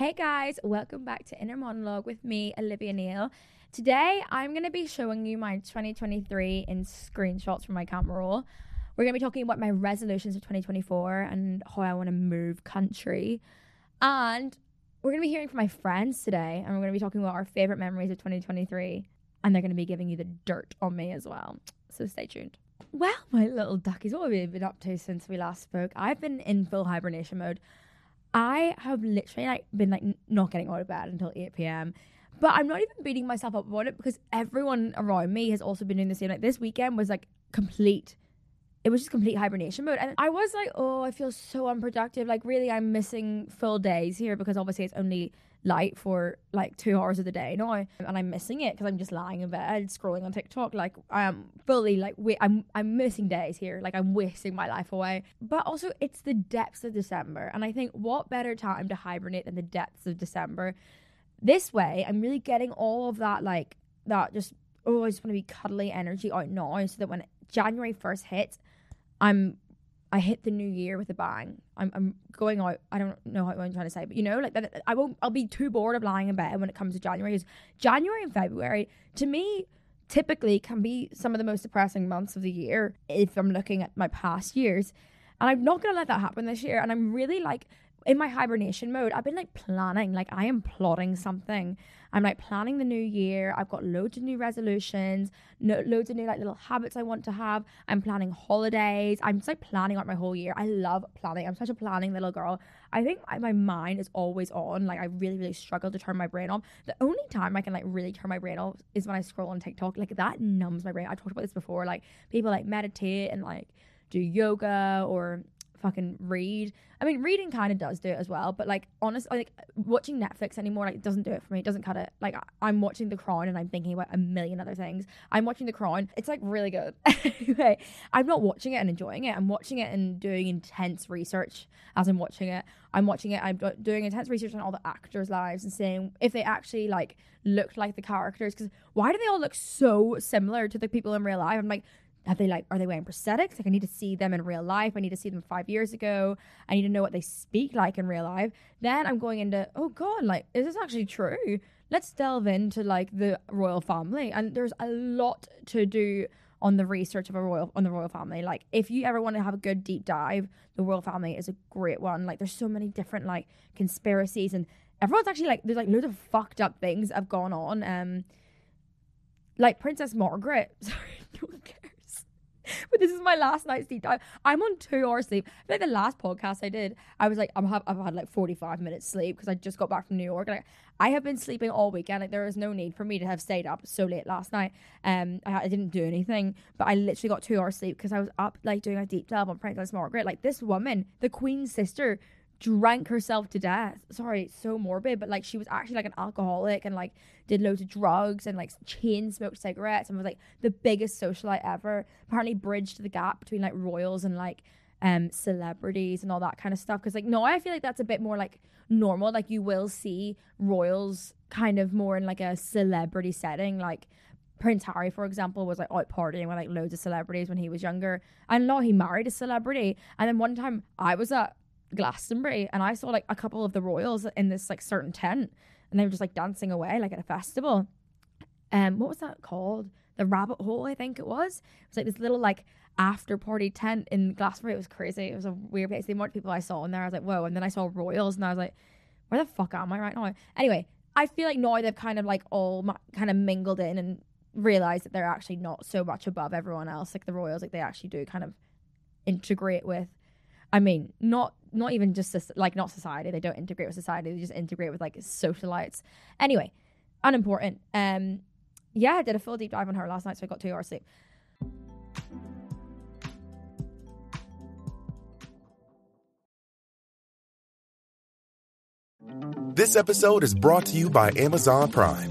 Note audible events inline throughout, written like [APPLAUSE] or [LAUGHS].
Hey guys, welcome back to Inner Monologue with me, Olivia Neill. Today, I'm going to be showing you my 2023 in screenshots from my camera roll. We're going to be talking about my resolutions of 2024 and how I want to move country. And we're going to be hearing from my friends today, and we're going to be talking about our favorite memories of 2023. And they're going to be giving you the dirt on me as well. So stay tuned. Well, my little duckies, what have we been up to since we last spoke? I've been in full hibernation mode. I have literally like been like not getting out of bed until 8 p.m. But I'm not even beating myself up about it because everyone around me has also been doing the same. Like this weekend was like complete it was just complete hibernation mode. And I was like, oh, I feel so unproductive. Like, really, I'm missing full days here because obviously it's only light for like two hours of the day now. And I'm missing it because I'm just lying in bed scrolling on TikTok. Like, I am fully like, wait, I'm, I'm missing days here. Like, I'm wasting my life away. But also, it's the depths of December. And I think what better time to hibernate than the depths of December? This way, I'm really getting all of that, like, that just, oh, I just want to be cuddly energy out now so that when January 1st hits, I'm I hit the new year with a bang. I'm, I'm going out. I don't know what I'm trying to say, but you know, like I won't. I'll be too bored of lying in bed when it comes to January. Because January and February, to me, typically can be some of the most depressing months of the year if I'm looking at my past years. And I'm not gonna let that happen this year. And I'm really like in my hibernation mode, I've been like planning, like I am plotting something. I'm like planning the new year. I've got loads of new resolutions, no, loads of new like little habits I want to have. I'm planning holidays. I'm just like planning out my whole year. I love planning. I'm such a planning little girl. I think my mind is always on. Like I really, really struggle to turn my brain off. The only time I can like really turn my brain off is when I scroll on TikTok. Like that numbs my brain. I talked about this before. Like people like meditate and like do yoga or fucking read. I mean, reading kind of does do it as well, but like honestly, like watching Netflix anymore, like doesn't do it for me. It doesn't cut it. Like I'm watching The Crown and I'm thinking about a million other things. I'm watching The Crown. It's like really good. [LAUGHS] anyway, I'm not watching it and enjoying it. I'm watching it and doing intense research as I'm watching it. I'm watching it. I'm doing intense research on all the actors' lives and seeing if they actually like looked like the characters. Because why do they all look so similar to the people in real life? I'm like, have they like are they wearing prosthetics? Like i need to see them in real life. I need to see them five years ago. I need to know what they speak like in real life. Then i'm going into oh god like is this actually true? Let's delve into like the royal family. And there's a lot to do on the research of a royal on the royal family. Like if you ever want to have a good deep dive the royal family is a great one. Like there's so many different like conspiracies and everyone's actually like there's like loads of fucked up things have gone on. Um like princess margaret [LAUGHS] sorry [LAUGHS] but this is my last night's deep dive. I'm on two hours sleep. I like the last podcast I did, I was like, I'm have, I've had like 45 minutes sleep because I just got back from New York. Like, I have been sleeping all weekend. Like, there is no need for me to have stayed up so late last night. Um, I, I didn't do anything, but I literally got two hours sleep because I was up like doing a deep dive on Princess Margaret. Like, this woman, the Queen's sister, drank herself to death. Sorry, so morbid, but like she was actually like an alcoholic and like did loads of drugs and like chain smoked cigarettes and was like the biggest socialite ever. Apparently bridged the gap between like royals and like um celebrities and all that kind of stuff. Cause like no, I feel like that's a bit more like normal. Like you will see royals kind of more in like a celebrity setting, like Prince Harry, for example, was like out partying with like loads of celebrities when he was younger. And now he married a celebrity. And then one time I was at Glastonbury and I saw like a couple of the royals in this like certain tent and they were just like dancing away like at a festival. Um, what was that called? The Rabbit Hole, I think it was. It was like this little like after party tent in Glastonbury. It was crazy. It was a weird place. The amount of people I saw in there, I was like, whoa. And then I saw royals and I was like, where the fuck am I right now? Anyway, I feel like now they've kind of like all ma- kind of mingled in and realized that they're actually not so much above everyone else. Like the royals, like they actually do kind of integrate with I mean, not not even just like not society. They don't integrate with society. They just integrate with like socialites. Anyway, unimportant. Um, yeah, I did a full deep dive on her last night, so I got two hours sleep. This episode is brought to you by Amazon Prime.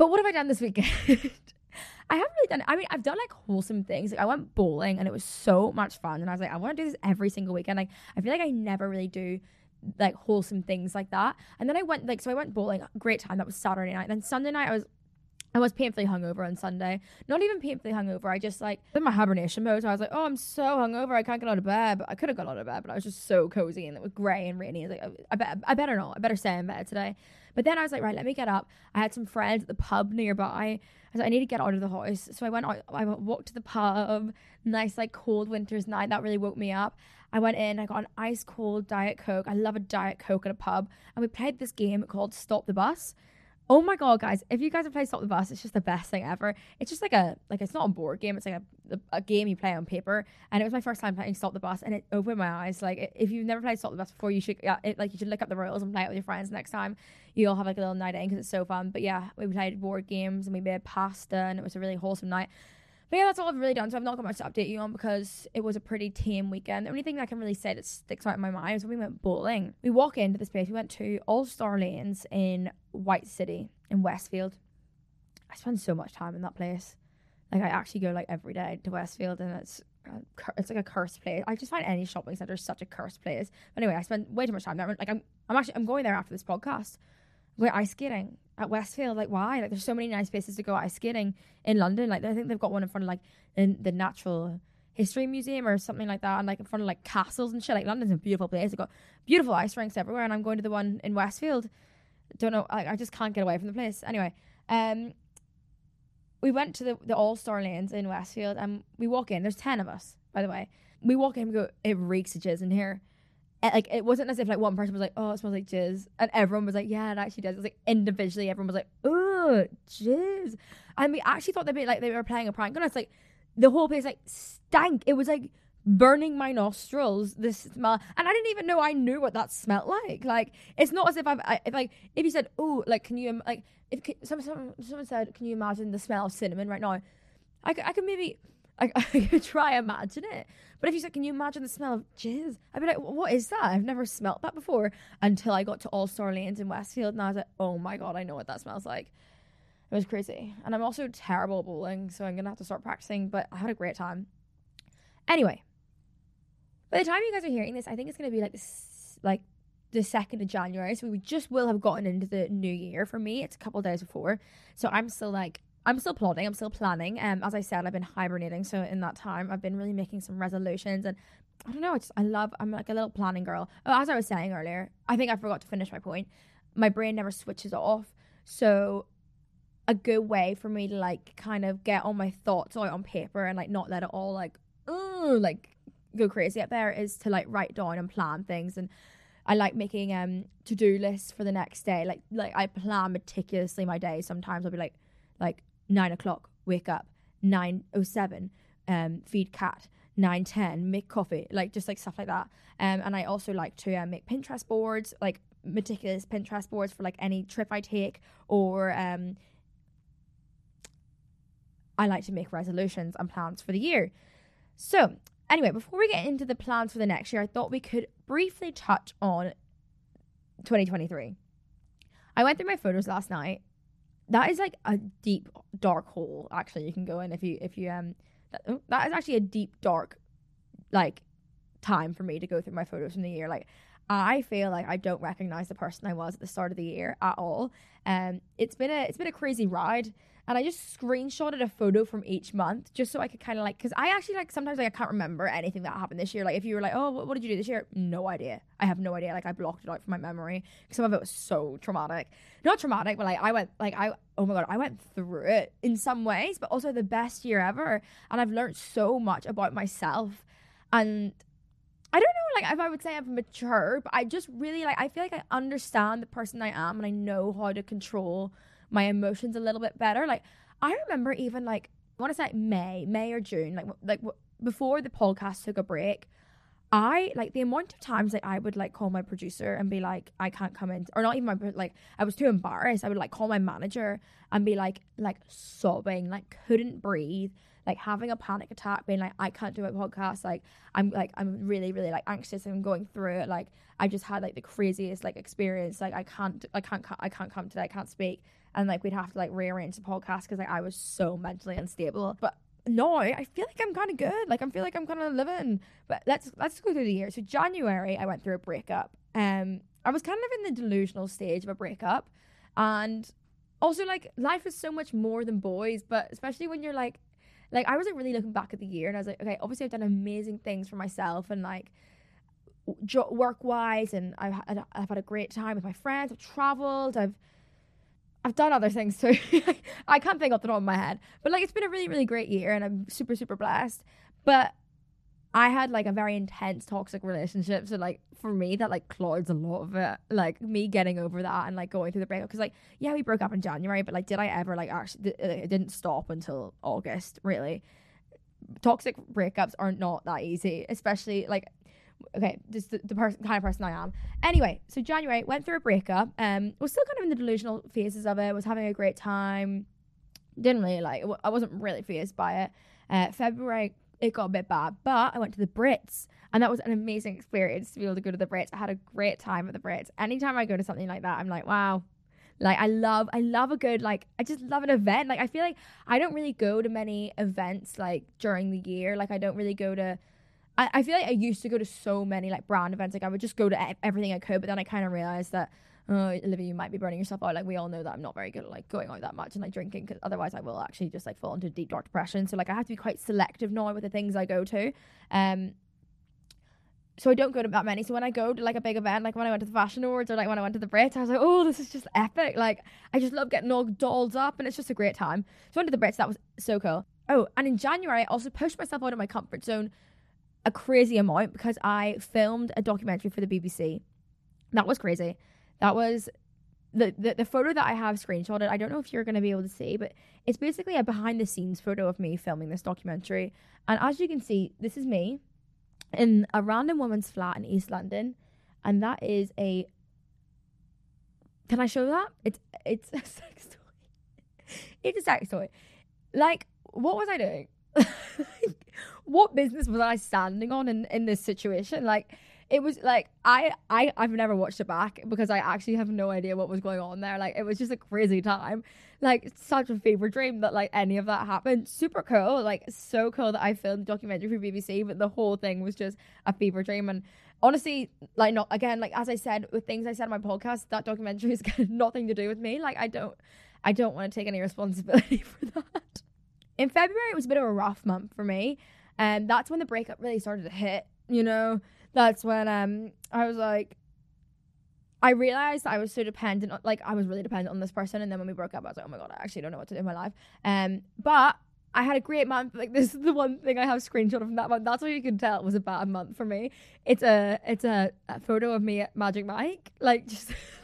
But what have I done this weekend? [LAUGHS] I haven't really done. I mean, I've done like wholesome things. Like I went bowling and it was so much fun. And I was like, I want to do this every single weekend. Like I feel like I never really do like wholesome things like that. And then I went like so I went bowling. Great time. That was Saturday night. Then Sunday night I was I was painfully hungover on Sunday. Not even painfully hungover. I just like in my hibernation mode. So I was like, oh, I'm so hungover. I can't get out of bed. But I could have got out of bed, but I was just so cozy and it was grey and rainy. I was like, I, bet, I better not. I better stay in bed today. But then I was like, right, let me get up. I had some friends at the pub nearby. I was like, I need to get out of the house. So I went out, I walked to the pub. Nice, like cold winter's night. That really woke me up. I went in, I got an ice cold Diet Coke. I love a Diet Coke at a pub. And we played this game called Stop the Bus. Oh my god, guys! If you guys have played Stop the Bus, it's just the best thing ever. It's just like a like it's not a board game. It's like a, a game you play on paper. And it was my first time playing Stop the Bus, and it opened my eyes. Like if you've never played Stop the Bus before, you should yeah, it, like you should look up the rules and play it with your friends next time. You'll have like a little night in because it's so fun. But yeah, we played board games and we made pasta, and it was a really wholesome night. But yeah, that's all I've really done. So I've not got much to update you on because it was a pretty tame weekend. The only thing I can really say that sticks out in my mind is when we went bowling. We walk into this place. We went to All Star Lanes in White City in Westfield. I spend so much time in that place. Like I actually go like every day to Westfield, and it's it's like a cursed place. I just find any shopping center is such a cursed place. But anyway, I spend way too much time there. Like I'm, I'm actually I'm going there after this podcast. We're ice skating at Westfield. Like why? Like there's so many nice places to go ice skating in London. Like I think they've got one in front of like in the Natural History Museum or something like that, and like in front of like castles and shit. Like London's a beautiful place. They've got beautiful ice rinks everywhere, and I'm going to the one in Westfield. Don't know. I, I just can't get away from the place. Anyway, um, we went to the the All Star Lanes in Westfield, and we walk in. There's ten of us, by the way. We walk in, we go. It reeks of jizz in here like it wasn't as if like one person was like, "Oh, it smells like jizz," and everyone was like, "Yeah, it actually does." It was like individually, everyone was like, "Oh, jizz," and we actually thought they'd be like they were playing a prank on us. Like the whole place like stank. It was like burning my nostrils. This smell, and I didn't even know I knew what that smelled like. Like it's not as if I've I, if like if you said, "Oh, like can you like if someone, someone said, can you imagine the smell of cinnamon right now?" I I could maybe [LAUGHS] I, could try imagine it. But if you said, can you imagine the smell of jizz? I'd be like, what is that? I've never smelt that before until I got to All Star Lanes in Westfield. And I was like, oh my God, I know what that smells like. It was crazy. And I'm also terrible at bowling, so I'm going to have to start practicing. But I had a great time. Anyway, by the time you guys are hearing this, I think it's going to be like this, like the 2nd of January. So we just will have gotten into the new year. For me, it's a couple days before. So I'm still like I'm still plotting. I'm still planning. Um, as I said, I've been hibernating. So in that time, I've been really making some resolutions, and I don't know. It's I love. I'm like a little planning girl. Oh, as I was saying earlier, I think I forgot to finish my point. My brain never switches off. So a good way for me to like kind of get all my thoughts out on paper and like not let it all like like go crazy up there is to like write down and plan things and I like making um to do lists for the next day. Like like I plan meticulously my day. Sometimes I'll be like like nine o'clock, wake up, nine oh seven, um, feed cat, nine ten, make coffee, like just like stuff like that. Um, and I also like to um, make Pinterest boards, like meticulous Pinterest boards for like any trip I take, or um, I like to make resolutions and plans for the year. So anyway, before we get into the plans for the next year, I thought we could briefly touch on 2023. I went through my photos last night that is like a deep dark hole actually you can go in if you if you um that, oh, that is actually a deep dark like time for me to go through my photos from the year like I feel like I don't recognize the person I was at the start of the year at all. Um, it's been a it's been a crazy ride, and I just screenshotted a photo from each month just so I could kind of like because I actually like sometimes like I can't remember anything that happened this year. Like if you were like, oh, what, what did you do this year? No idea. I have no idea. Like I blocked it out from my memory. Some of it was so traumatic, not traumatic, but like I went like I oh my god, I went through it in some ways, but also the best year ever, and I've learned so much about myself and I don't know, like if I would say I'm mature, but I just really like I feel like I understand the person I am and I know how to control my emotions a little bit better. Like I remember even like I want to say May, May or June, like like before the podcast took a break. I like the amount of times that I would like call my producer and be like, I can't come in, or not even my like, I was too embarrassed. I would like call my manager and be like, like sobbing, like couldn't breathe, like having a panic attack, being like, I can't do my podcast. Like I'm like I'm really really like anxious and going through it. Like I just had like the craziest like experience. Like I can't I can't I can't come today. I can't speak. And like we'd have to like rearrange the podcast because like I was so mentally unstable. But no, I feel like I'm kind of good. Like I feel like I'm kind of living. But let's let's go through the year. So January, I went through a breakup. Um, I was kind of in the delusional stage of a breakup, and also like life is so much more than boys. But especially when you're like, like I was like really looking back at the year, and I was like, okay, obviously I've done amazing things for myself, and like work wise, and I've had, I've had a great time with my friends. I've traveled. I've I've done other things too. [LAUGHS] I can't think off the top of my head. But like it's been a really, really great year and I'm super, super blessed. But I had like a very intense toxic relationship. So like for me that like clouds a lot of it. Like me getting over that and like going through the breakup. Cause like, yeah, we broke up in January, but like did I ever like actually uh, it didn't stop until August, really. Toxic breakups are not that easy, especially like okay, just the, the person kind of person I am. Anyway, so January went through a breakup. Um, was still kind of in the delusional phases of it. Was having a great time. Didn't really like. I wasn't really phased by it. Uh, February it got a bit bad, but I went to the Brits, and that was an amazing experience to be able to go to the Brits. I had a great time at the Brits. Anytime I go to something like that, I'm like, wow. Like I love, I love a good like. I just love an event. Like I feel like I don't really go to many events like during the year. Like I don't really go to I, I feel like I used to go to so many like brand events. Like I would just go to everything I could, but then I kind of realized that oh, Olivia, you might be burning yourself out. Like we all know that I'm not very good at like going out that much and like drinking because otherwise I will actually just like fall into deep dark depression. So like I have to be quite selective now with the things I go to. Um, so I don't go to that many. So when I go to like a big event, like when I went to the Fashion Awards or like when I went to the Brits, I was like, oh, this is just epic. Like I just love getting all dolled up and it's just a great time. So I went to the Brits, that was so cool. Oh, and in January, I also pushed myself out of my comfort zone a crazy amount because I filmed a documentary for the BBC. That was crazy. That was the, the, the photo that I have screenshotted. I don't know if you're going to be able to see, but it's basically a behind the scenes photo of me filming this documentary. And as you can see, this is me in a random woman's flat in East London, and that is a. Can I show that? It's it's [LAUGHS] a sex toy. it's a sex toy. Like, what was I doing? [LAUGHS] what business was I standing on in, in this situation? Like, it was like I I I've never watched it back because I actually have no idea what was going on there. Like it was just a crazy time. Like such a fever dream that like any of that happened. Super cool. Like so cool that I filmed documentary for BBC, but the whole thing was just a fever dream. And honestly, like not again, like as I said with things I said in my podcast, that documentary has got [LAUGHS] nothing to do with me. Like I don't I don't want to take any responsibility [LAUGHS] for that. In February, it was a bit of a rough month for me. And that's when the breakup really started to hit, you know? That's when um I was like, I realized I was so dependent, like I was really dependent on this person. And then when we broke up, I was like, oh my god, I actually don't know what to do in my life. Um, but I had a great month. Like [LAUGHS] this is the one thing I have screenshot of from that month. That's what you can tell it was a bad month for me. It's a it's a, a photo of me at Magic Mike, like just [LAUGHS]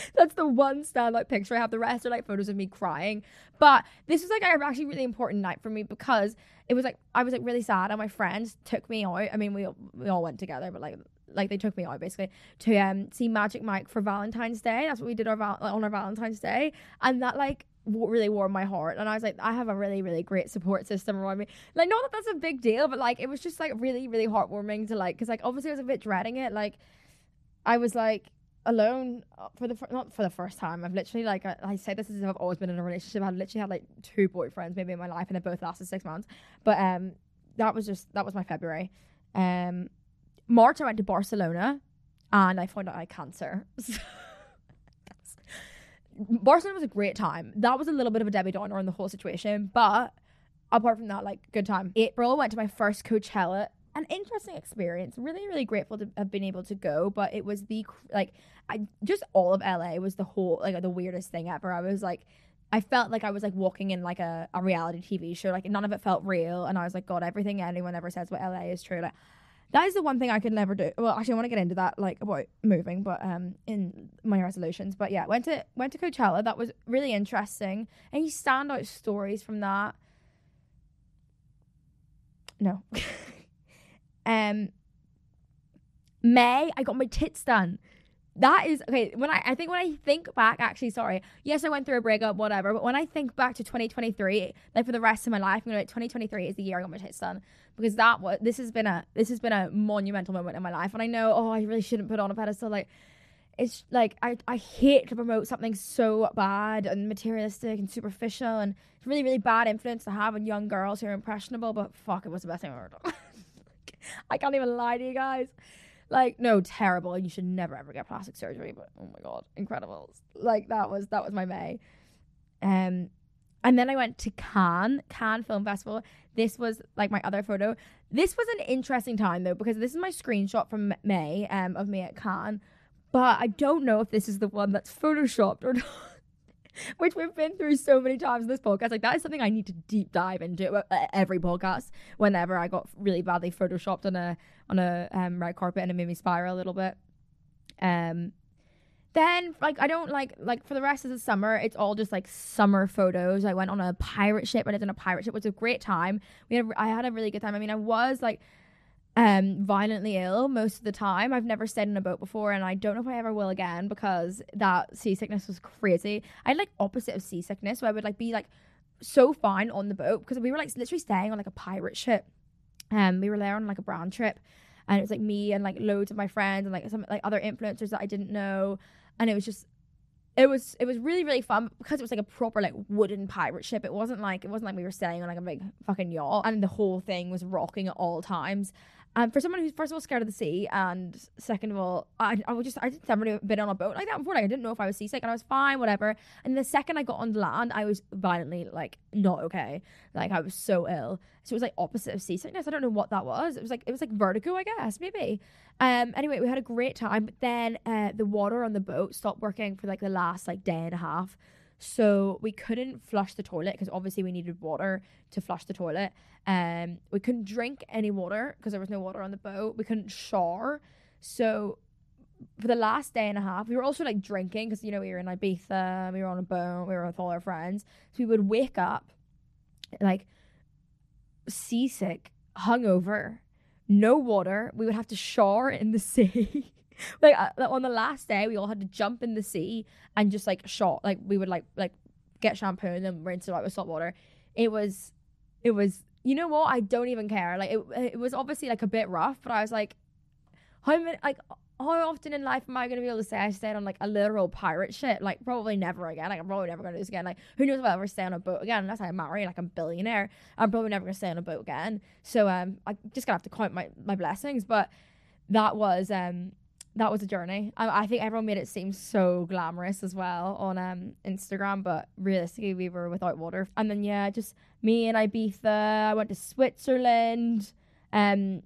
[LAUGHS] that's the one standout picture I have. The rest are like photos of me crying. But this was like a actually really important night for me because it was like I was like really sad and my friends took me out. I mean we we all went together, but like like they took me out basically to um see Magic Mike for Valentine's Day. That's what we did our val- on our Valentine's Day, and that like really warmed my heart. And I was like, I have a really really great support system around me. Like not that that's a big deal, but like it was just like really really heartwarming to like because like obviously I was a bit dreading it. Like I was like alone uh, for the not for the first time. I've literally like I, I say this as if I've always been in a relationship. I've literally had like two boyfriends maybe in my life, and they both lasted six months. But um, that was just that was my February. Um, March I went to Barcelona, and I found out I had cancer. [LAUGHS] Barcelona was a great time. That was a little bit of a Debbie Downer in the whole situation, but apart from that, like good time. April went to my first Coachella an interesting experience. Really, really grateful to have been able to go, but it was the like I just all of LA was the whole like the weirdest thing ever. I was like I felt like I was like walking in like a, a reality TV show. Like none of it felt real, and I was like, God, everything anyone ever says about LA is true. Like that is the one thing I could never do. Well, actually, I want to get into that like about moving, but um, in my resolutions. But yeah, went to went to Coachella. That was really interesting. Any standout stories from that? No. [LAUGHS] Um, May, I got my tits done. that is okay. When I I think when I think back, actually, sorry. Yes, I went through a breakup, whatever. But when I think back to 2023, like for the rest of my life, I'm gonna like 2023 is the year I got my tits done because that was this has been a this has been a monumental moment in my life, and I know oh I really shouldn't put on a pedestal like. It's like I, I hate to promote something so bad and materialistic and superficial and it's really really bad influence to have on young girls who are impressionable. But fuck, it was the best thing I've ever done. [LAUGHS] [LAUGHS] I can't even lie to you guys. Like, no, terrible. You should never ever get plastic surgery. But oh my god, incredible. Like that was that was my May. Um, and then I went to Cannes, Cannes Film Festival. This was like my other photo. This was an interesting time though because this is my screenshot from May um, of me at Cannes. But I don't know if this is the one that's photoshopped or [LAUGHS] not. [LAUGHS] which we've been through so many times in this podcast. Like that is something I need to deep dive into every podcast. Whenever I got really badly photoshopped on a on a um, red carpet and it made me spiral a little bit. Um, then like I don't like like for the rest of the summer, it's all just like summer photos. I went on a pirate ship. I lived on a pirate ship, which was a great time. We had I had a really good time. I mean, I was like um violently ill most of the time. I've never stayed in a boat before and I don't know if I ever will again because that seasickness was crazy. I had like opposite of seasickness, so I would like be like so fine on the boat because we were like literally staying on like a pirate ship. Um we were there on like a brand trip and it was like me and like loads of my friends and like some like other influencers that I didn't know and it was just it was it was really really fun because it was like a proper like wooden pirate ship. It wasn't like it wasn't like we were sailing on like a big fucking yacht, and the whole thing was rocking at all times. Um, for someone who's first of all scared of the sea, and second of all, I, I was just I didn't never been on a boat like that before. Like I didn't know if I was seasick, and I was fine, whatever. And the second I got on land, I was violently like not okay. Like I was so ill. So it was like opposite of seasickness. I don't know what that was. It was like it was like vertigo, I guess maybe. Um. Anyway, we had a great time, but then uh, the water on the boat stopped working for like the last like day and a half. So we couldn't flush the toilet because obviously we needed water to flush the toilet. Um, we couldn't drink any water because there was no water on the boat. We couldn't shower. So for the last day and a half, we were also like drinking because you know we were in Ibiza, we were on a boat, we were with all our friends. So we would wake up like seasick, hungover, no water. We would have to shower in the [LAUGHS] sea. [LAUGHS] like uh, on the last day, we all had to jump in the sea and just like shot. Like we would like like get shampoo and then rinse it out with salt water. It was, it was. You know what? I don't even care. Like it, it was obviously like a bit rough, but I was like, how many like how often in life am I going to be able to say I stayed on like a literal pirate ship? Like probably never again. Like I'm probably never going to do this again. Like who knows if I'll ever stay on a boat again unless I marry like a billionaire. I'm probably never going to stay on a boat again. So um, I just gonna have to count my my blessings. But that was um that was a journey. I, I, think everyone made it seem so glamorous as well on um Instagram, but realistically, we were without water. And then yeah, just me and Ibiza. I went to Switzerland. Um,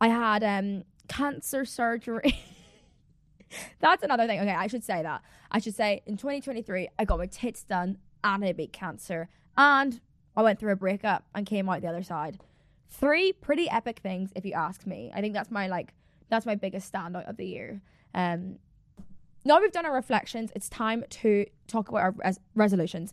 I had um cancer surgery. [LAUGHS] That's another thing. Okay, I should say that. I should say in 2023, I got my tits done and I beat cancer, and I went through a breakup and came out the other side. Three pretty epic things, if you ask me. I think that's my like that's my biggest standout of the year. Um, now we've done our reflections, it's time to talk about our res- resolutions.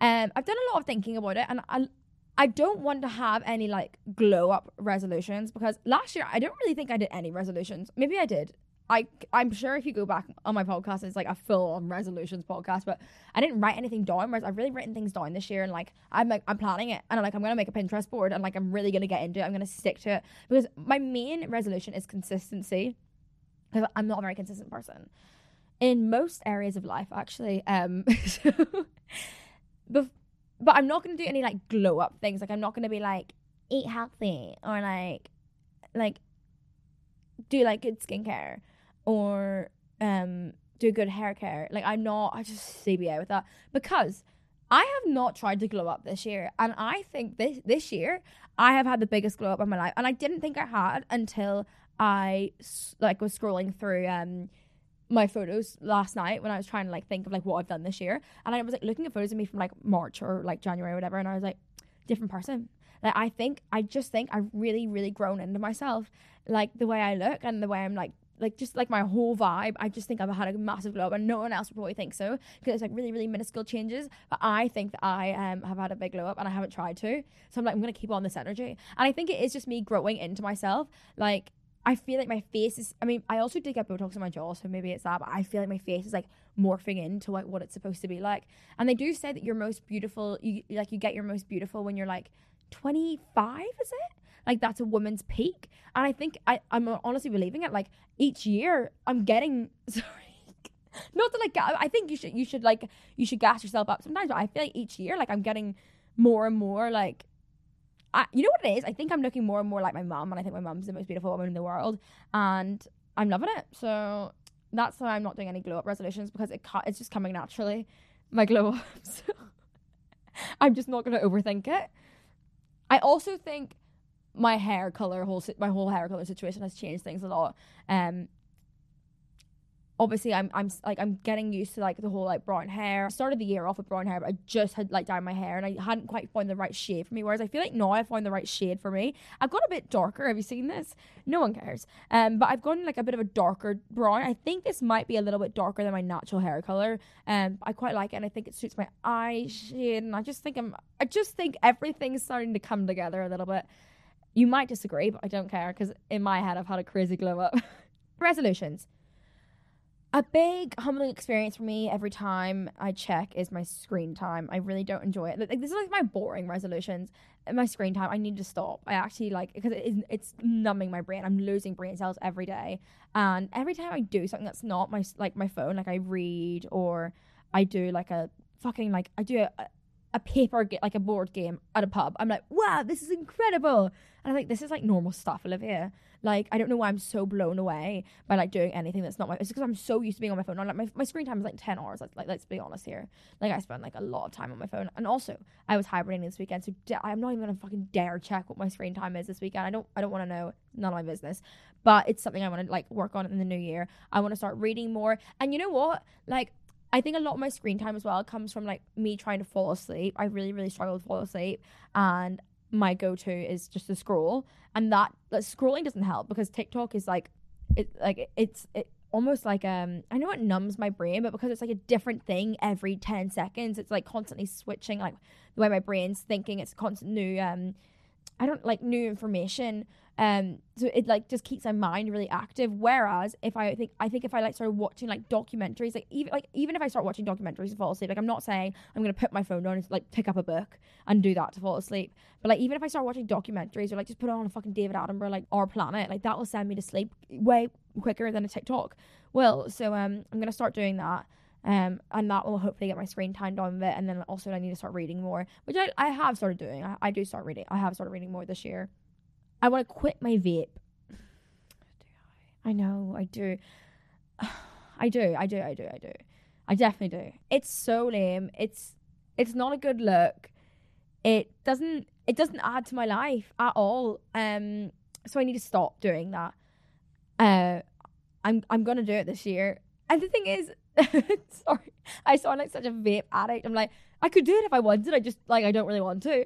Um, I've done a lot of thinking about it, and I I don't want to have any like glow up resolutions because last year I don't really think I did any resolutions. Maybe I did. I I'm sure if you go back on my podcast, it's like a full on resolutions podcast. But I didn't write anything down. Whereas I've really written things down this year, and like I'm like I'm planning it, and I'm like I'm gonna make a Pinterest board, and like I'm really gonna get into it. I'm gonna stick to it because my main resolution is consistency. I'm not a very consistent person in most areas of life, actually. Um, [LAUGHS] but I'm not gonna do any like glow up things. Like I'm not gonna be like eat healthy or like like do like good skincare or um do good hair care. Like I'm not I just CBA with that. Because I have not tried to glow up this year and I think this this year I have had the biggest glow up of my life. And I didn't think I had until I like was scrolling through um my photos last night when I was trying to like think of like what I've done this year. And I was like looking at photos of me from like March or like January or whatever and I was like different person. Like I think I just think I've really really grown into myself like the way I look and the way I'm like like just like my whole vibe. I just think I've had a massive glow up, and no one else would probably think so because it's like really, really minuscule changes. But I think that I um, have had a big glow up, and I haven't tried to. So I'm like, I'm gonna keep on this energy, and I think it is just me growing into myself. Like I feel like my face is. I mean, I also did get Botox in my jaw, so maybe it's that. But I feel like my face is like morphing into like what it's supposed to be like. And they do say that you're most beautiful. You like you get your most beautiful when you're like 25. Is it? Like that's a woman's peak. And I think I I'm honestly believing it. Like each year I'm getting [LAUGHS] sorry. Not to like I think you should you should like you should gas yourself up sometimes. But I feel like each year like I'm getting more and more like I, you know what it is? I think I'm looking more and more like my mum, and I think my mum's the most beautiful woman in the world, and I'm loving it. So that's why I'm not doing any glow up resolutions because it it's just coming naturally, my glow ups. [LAUGHS] I'm just not gonna overthink it. I also think my hair color, whole my whole hair color situation has changed things a lot. Um, obviously I'm I'm like I'm getting used to like the whole like brown hair. I started the year off with brown hair, but I just had like dyed my hair and I hadn't quite found the right shade for me. Whereas I feel like now I found the right shade for me. I've got a bit darker. Have you seen this? No one cares. Um, but I've gone like a bit of a darker brown. I think this might be a little bit darker than my natural hair color. Um, I quite like it and I think it suits my eye shade. And I just think I'm I just think everything's starting to come together a little bit. You might disagree, but I don't care because in my head I've had a crazy glow up. [LAUGHS] Resolutions a big humbling experience for me every time I check is my screen time. I really don't enjoy it. Like this is like my boring resolutions. My screen time, I need to stop. I actually like because it is, it's numbing my brain. I'm losing brain cells every day, and every time I do something that's not my like my phone, like I read or I do like a fucking like I do a, a paper like a board game at a pub. I'm like, wow, this is incredible, and I'm like, this is like normal stuff, Olivia. Like, I don't know why I'm so blown away by like doing anything that's not my. It's because I'm so used to being on my phone. like my, my screen time is like ten hours. Like, like let's be honest here. Like I spend like a lot of time on my phone, and also I was hibernating this weekend, so da- I'm not even gonna fucking dare check what my screen time is this weekend. I don't I don't want to know. None of my business. But it's something I want to like work on in the new year. I want to start reading more. And you know what? Like I think a lot of my screen time as well comes from like me trying to fall asleep. I really, really struggle to fall asleep. And my go-to is just to scroll and that like, scrolling doesn't help because tiktok is like it like it's it almost like um i know it numbs my brain but because it's like a different thing every 10 seconds it's like constantly switching like the way my brain's thinking it's constant new um i don't like new information um, so it like just keeps my mind really active. Whereas if I think I think if I like started watching like documentaries, like even like even if I start watching documentaries to fall asleep, like I'm not saying I'm gonna put my phone down and like pick up a book and do that to fall asleep. But like even if I start watching documentaries or like just put on a fucking David Attenborough like Our Planet, like that will send me to sleep way quicker than a TikTok will. So um I'm gonna start doing that. Um, and that will hopefully get my screen time down a bit. And then also I need to start reading more, which I, I have started doing. I, I do start reading. I have started reading more this year. I want to quit my vape. I know, I do. [SIGHS] I do, I do, I do, I do. I definitely do. It's so lame. It's it's not a good look. It doesn't it doesn't add to my life at all. Um so I need to stop doing that. Uh I'm I'm gonna do it this year. And the thing is [LAUGHS] sorry, I sound like such a vape addict. I'm like, I could do it if I wanted. I just like I don't really want to.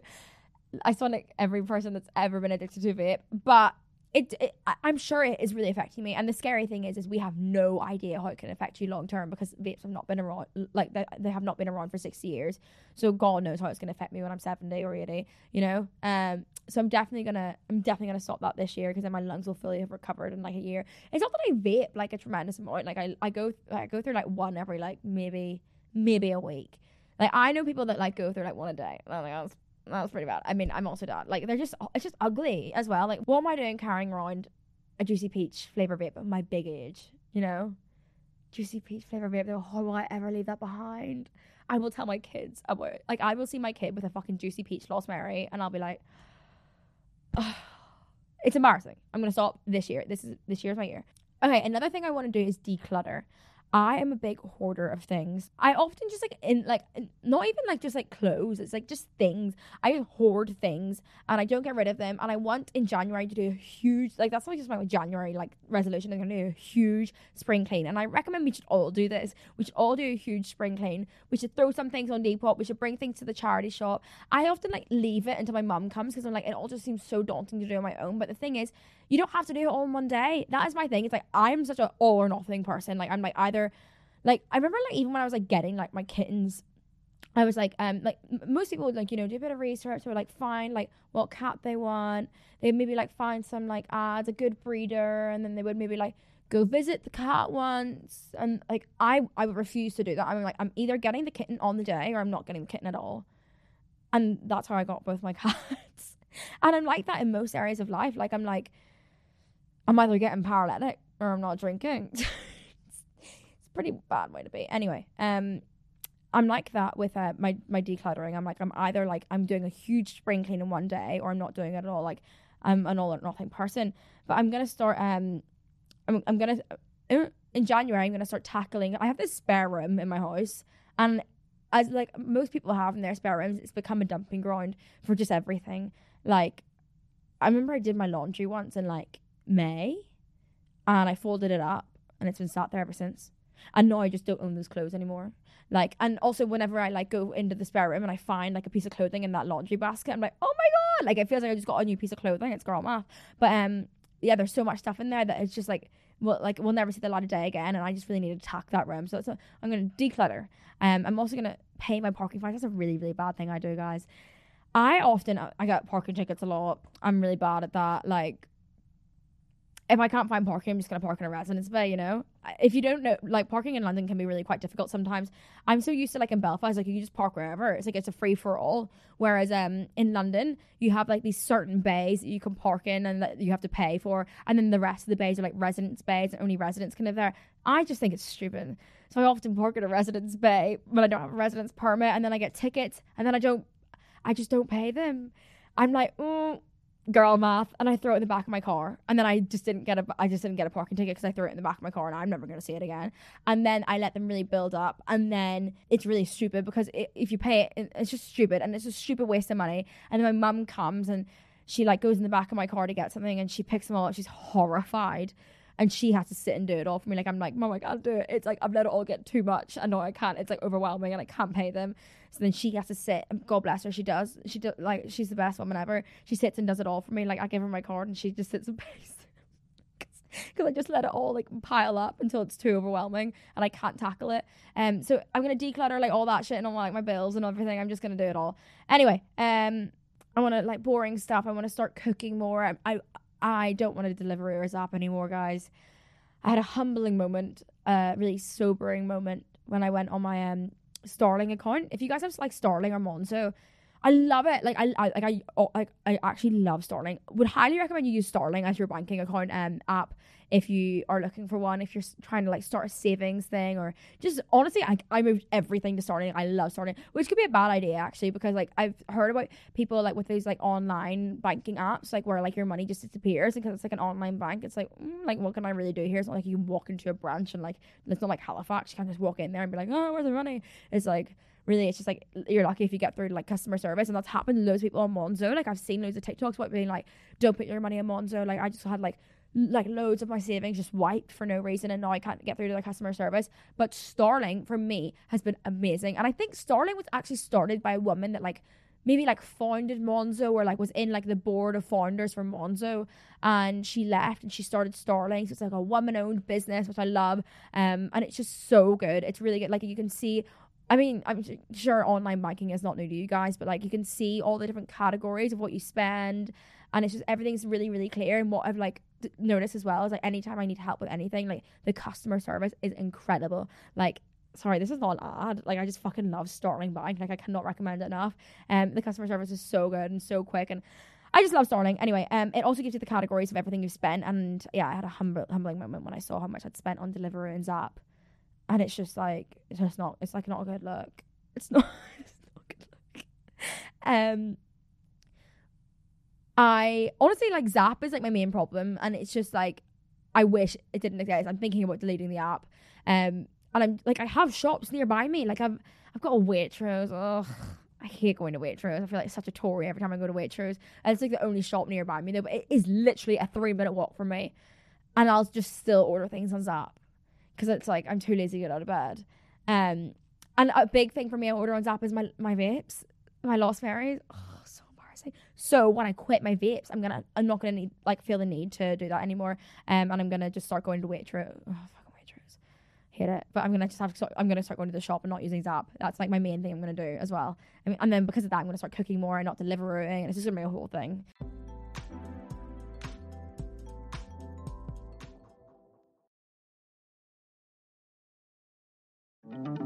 I sound like every person that's ever been addicted to vape, but it, it, I'm sure it is really affecting me. And the scary thing is, is we have no idea how it can affect you long term because vapes have not been around, like they, they have not been around for 60 years. So God knows how it's going to affect me when I'm 70 or 80, you know? Um, so I'm definitely gonna, I'm definitely gonna stop that this year because then my lungs will fully have recovered in like a year. It's not that I vape like a tremendous amount. Like I, I go, I go through like one every like maybe, maybe a week. Like I know people that like go through like one a day. I'm like, that's that was pretty bad. I mean, I'm also done. Like they're just it's just ugly as well. Like what am I doing carrying around a juicy peach flavor vape at my big age? You know, juicy peach flavor vape. How will I ever leave that behind? I will tell my kids about it. Like I will see my kid with a fucking juicy peach Lost Mary, and I'll be like, oh, [SIGHS] it's embarrassing. I'm gonna stop this year. This is this year's my year. Okay, another thing I want to do is declutter. I am a big hoarder of things. I often just like in like not even like just like clothes. It's like just things. I hoard things and I don't get rid of them. And I want in January to do a huge like that's like just my January like resolution. I'm gonna do a huge spring clean. And I recommend we should all do this. We should all do a huge spring clean. We should throw some things on Depop. We should bring things to the charity shop. I often like leave it until my mum comes because I'm like it all just seems so daunting to do on my own. But the thing is, you don't have to do it all in one day. That is my thing. It's like I'm such an all or nothing person. Like I'm like either like I remember like even when I was like getting like my kittens I was like, um, like most people would like, you know, do a bit of research or like find like what cat they want. They maybe like find some like ads, a good breeder, and then they would maybe like go visit the cat once. And like I, I would refuse to do that. I'm like, I'm either getting the kitten on the day or I'm not getting the kitten at all. And that's how I got both my [LAUGHS] cats. and I'm like that in most areas of life. Like I'm like, I'm either getting paralytic or I'm not drinking. [LAUGHS] it's a pretty bad way to be. Anyway, um, I'm like that with uh, my my decluttering. I'm like I'm either like I'm doing a huge spring clean in one day or I'm not doing it at all. Like I'm an all or nothing person. But I'm gonna start. Um, I'm I'm gonna uh, in January I'm gonna start tackling. I have this spare room in my house, and as like most people have in their spare rooms, it's become a dumping ground for just everything. Like I remember I did my laundry once and like May, and I folded it up, and it's been sat there ever since. And now I just don't own those clothes anymore. Like, and also whenever I like go into the spare room and I find like a piece of clothing in that laundry basket, I'm like, oh my god! Like it feels like I just got a new piece of clothing. It's girl math. But um, yeah, there's so much stuff in there that it's just like, well, like we'll never see the light of day again, and I just really need to tack that room. So I'm gonna declutter. Um, I'm also gonna pay my parking fines. That's a really really bad thing I do, guys. I often I get parking tickets a lot. I'm really bad at that. Like if I can't find parking, I'm just gonna park in a residence bay, you know? If you don't know, like parking in London can be really quite difficult sometimes. I'm so used to like in Belfast, like you just park wherever. It's like it's a free for all. Whereas um in London, you have like these certain bays that you can park in and that you have to pay for, and then the rest of the bays are like residence bays and only residents can live there. I just think it's stupid. So I often park in a residence bay when I don't have a residence permit, and then I get tickets, and then I don't, I just don't pay them. I'm like, oh girl math and I throw it in the back of my car and then I just didn't get a I just didn't get a parking ticket because I threw it in the back of my car and I'm never going to see it again and then I let them really build up and then it's really stupid because it, if you pay it it's just stupid and it's a stupid waste of money and then my mum comes and she like goes in the back of my car to get something and she picks them all up she's horrified and she has to sit and do it all for me. Like I'm like, mom, I can't do it. It's like I've let it all get too much. I know I can't. It's like overwhelming, and I can't pay them. So then she has to sit. And God bless her, she does. She does like she's the best woman ever. She sits and does it all for me. Like I give her my card, and she just sits and [LAUGHS] pays. Because I just let it all like pile up until it's too overwhelming and I can't tackle it. Um, so I'm gonna declutter like all that shit and all like my bills and everything. I'm just gonna do it all. Anyway, um, I want to like boring stuff. I want to start cooking more. I, I I don't want to deliver or Zapp anymore, guys. I had a humbling moment, a really sobering moment when I went on my um Starling account. If you guys have like Starling or Monzo, I love it. Like I, I like I like I actually love Starling. Would highly recommend you use Starling as your banking account um app if you are looking for one, if you're trying to like start a savings thing or just honestly, I, I moved everything to Starling. I love Starling, which could be a bad idea actually because like I've heard about people like with these like online banking apps, like where like your money just disappears because it's like an online bank. It's like, mm, like what can I really do here? It's not like you can walk into a branch and like it's not like Halifax. You can't just walk in there and be like, oh, where's the money? It's like really it's just like you're lucky if you get through like customer service and that's happened to loads of people on Monzo. Like I've seen loads of TikToks about being like, don't put your money in Monzo. Like I just had like like loads of my savings just wiped for no reason and now I can't get through to the customer service. But Starling for me has been amazing. And I think Starling was actually started by a woman that like maybe like founded Monzo or like was in like the board of founders for Monzo and she left and she started Starling. So it's like a woman owned business, which I love. Um and it's just so good. It's really good. Like you can see I mean, I'm sure online banking is not new to you guys, but like you can see all the different categories of what you spend, and it's just everything's really, really clear. And what I've like noticed as well is like anytime I need help with anything, like the customer service is incredible. Like, sorry, this is not an ad. Like, I just fucking love Starling Bank. Like, I cannot recommend it enough. Um, the customer service is so good and so quick, and I just love Starling. Anyway, um, it also gives you the categories of everything you've spent, and yeah, I had a humble, humbling moment when I saw how much I'd spent on Deliveroo and Zapp and it's just like it's just not it's like not a good look. It's not [LAUGHS] it's not a good look. Um i honestly like Zapp is like my main problem. And it's just like i wish it didn't exist. I'm thinking about deleting the app. Um and i'm like i have shops nearby me. Like i've i've got a waitrose. Ugh. I hate going to Waitrose. I feel like such a Tory every time I go to Waitrose. And it's like the only shop nearby me though, but it is literally a three minute walk from me. And I'll just still order things on Zapp because it's like I'm too lazy to get out of bed. Um, and a big thing for me I order on Zapp is my my vapes, my Lost Marys. Oh, so embarrassing. So when I quit my vapes, I'm gonna I'm not gonna need like feel the need to do that anymore. Um, and I'm gonna just start going to Waitrose. Oh, fucking Waitrose. hate it. But I'm gonna just have to. I'm gonna start going to the shop and not using Zapp. That's like my main thing I'm gonna do as well. I mean, and then because of that, I'm gonna start cooking more and not delivering. And it's just gonna be a whole thing.